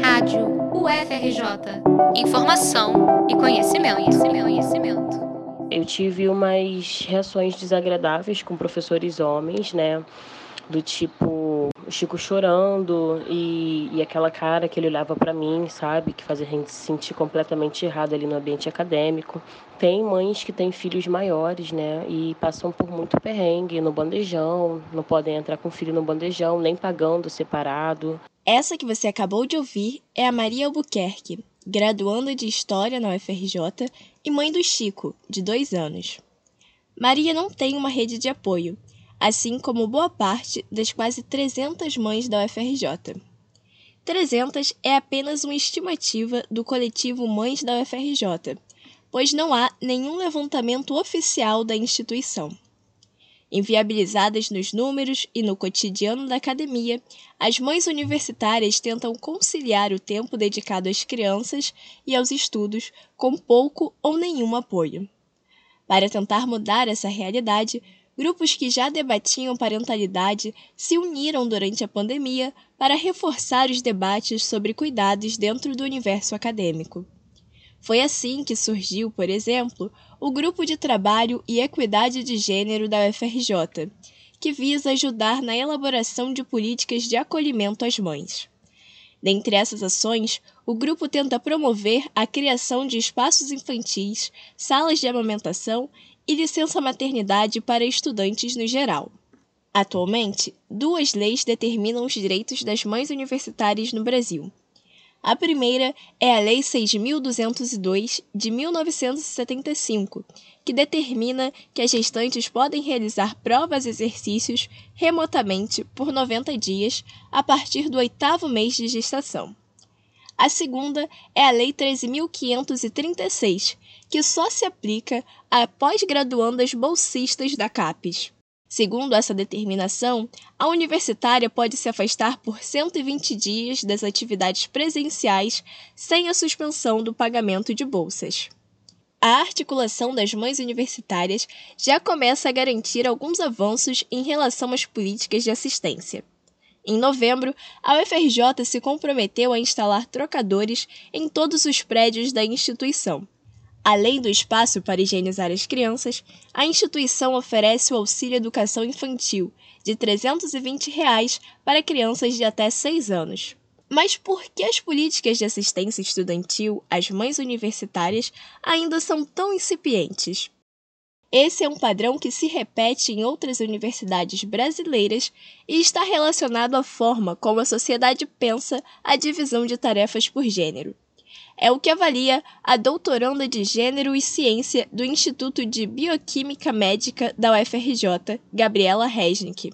Rádio UFRJ. Informação e conhecimento, conhecimento, conhecimento. Eu tive umas reações desagradáveis com professores homens, né? Do tipo, Chico chorando e, e aquela cara que ele olhava para mim, sabe? Que fazia a gente se sentir completamente errado ali no ambiente acadêmico. Tem mães que têm filhos maiores, né? E passam por muito perrengue no bandejão, não podem entrar com o filho no bandejão, nem pagando separado. Essa que você acabou de ouvir é a Maria Albuquerque, graduanda de História na UFRJ e mãe do Chico, de dois anos. Maria não tem uma rede de apoio, assim como boa parte das quase 300 mães da UFRJ. 300 é apenas uma estimativa do coletivo Mães da UFRJ, pois não há nenhum levantamento oficial da instituição. Inviabilizadas nos números e no cotidiano da academia, as mães universitárias tentam conciliar o tempo dedicado às crianças e aos estudos com pouco ou nenhum apoio. Para tentar mudar essa realidade, grupos que já debatiam parentalidade se uniram durante a pandemia para reforçar os debates sobre cuidados dentro do universo acadêmico. Foi assim que surgiu, por exemplo, o Grupo de Trabalho e Equidade de Gênero da UFRJ, que visa ajudar na elaboração de políticas de acolhimento às mães. Dentre essas ações, o grupo tenta promover a criação de espaços infantis, salas de amamentação e licença maternidade para estudantes no geral. Atualmente, duas leis determinam os direitos das mães universitárias no Brasil. A primeira é a Lei 6.202 de 1975, que determina que as gestantes podem realizar provas e exercícios remotamente por 90 dias a partir do oitavo mês de gestação. A segunda é a Lei 13.536, que só se aplica a pós-graduandas bolsistas da CAPES. Segundo essa determinação, a universitária pode se afastar por 120 dias das atividades presenciais sem a suspensão do pagamento de bolsas. A articulação das mães universitárias já começa a garantir alguns avanços em relação às políticas de assistência. Em novembro, a UFRJ se comprometeu a instalar trocadores em todos os prédios da instituição Além do espaço para higienizar as crianças, a instituição oferece o auxílio educação infantil, de 320 reais para crianças de até 6 anos. Mas por que as políticas de assistência estudantil às mães universitárias ainda são tão incipientes? Esse é um padrão que se repete em outras universidades brasileiras e está relacionado à forma como a sociedade pensa a divisão de tarefas por gênero é o que avalia a doutoranda de Gênero e Ciência do Instituto de Bioquímica Médica da UFRJ, Gabriela Resnick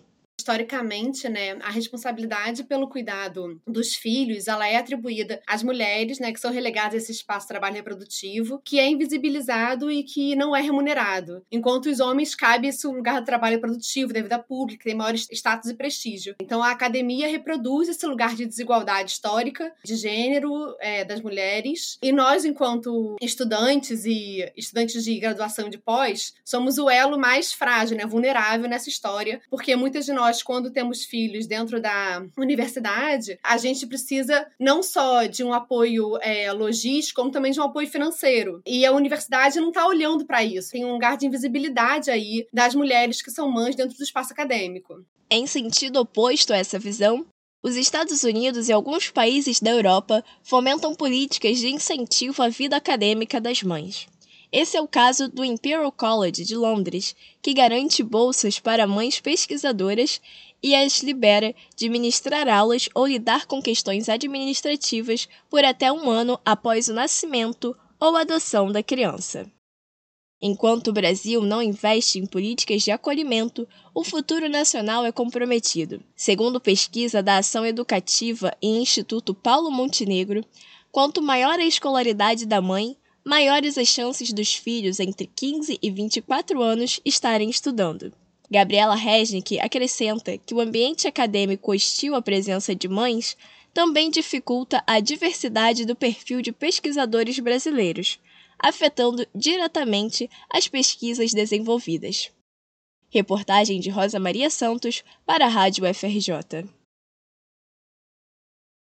historicamente, né, a responsabilidade pelo cuidado dos filhos, ela é atribuída às mulheres, né, que são relegadas a esse espaço de trabalho reprodutivo, que é invisibilizado e que não é remunerado. Enquanto os homens cabe esse lugar de trabalho reprodutivo, da vida pública, tem maior status e prestígio. Então a academia reproduz esse lugar de desigualdade histórica, de gênero é, das mulheres, e nós, enquanto estudantes e estudantes de graduação de pós, somos o elo mais frágil, né, vulnerável nessa história, porque muitas de nós nós, quando temos filhos dentro da universidade, a gente precisa não só de um apoio é, logístico, como também de um apoio financeiro. E a universidade não está olhando para isso. Tem um lugar de invisibilidade aí das mulheres que são mães dentro do espaço acadêmico. Em sentido oposto a essa visão, os Estados Unidos e alguns países da Europa fomentam políticas de incentivo à vida acadêmica das mães. Esse é o caso do Imperial College de Londres, que garante bolsas para mães pesquisadoras e as libera de ministrar aulas ou lidar com questões administrativas por até um ano após o nascimento ou adoção da criança. Enquanto o Brasil não investe em políticas de acolhimento, o futuro nacional é comprometido. Segundo pesquisa da Ação Educativa e Instituto Paulo Montenegro, quanto maior a escolaridade da mãe, maiores as chances dos filhos entre 15 e 24 anos estarem estudando. Gabriela Resnick acrescenta que o ambiente acadêmico hostil à presença de mães também dificulta a diversidade do perfil de pesquisadores brasileiros, afetando diretamente as pesquisas desenvolvidas. Reportagem de Rosa Maria Santos para a Rádio FRJ.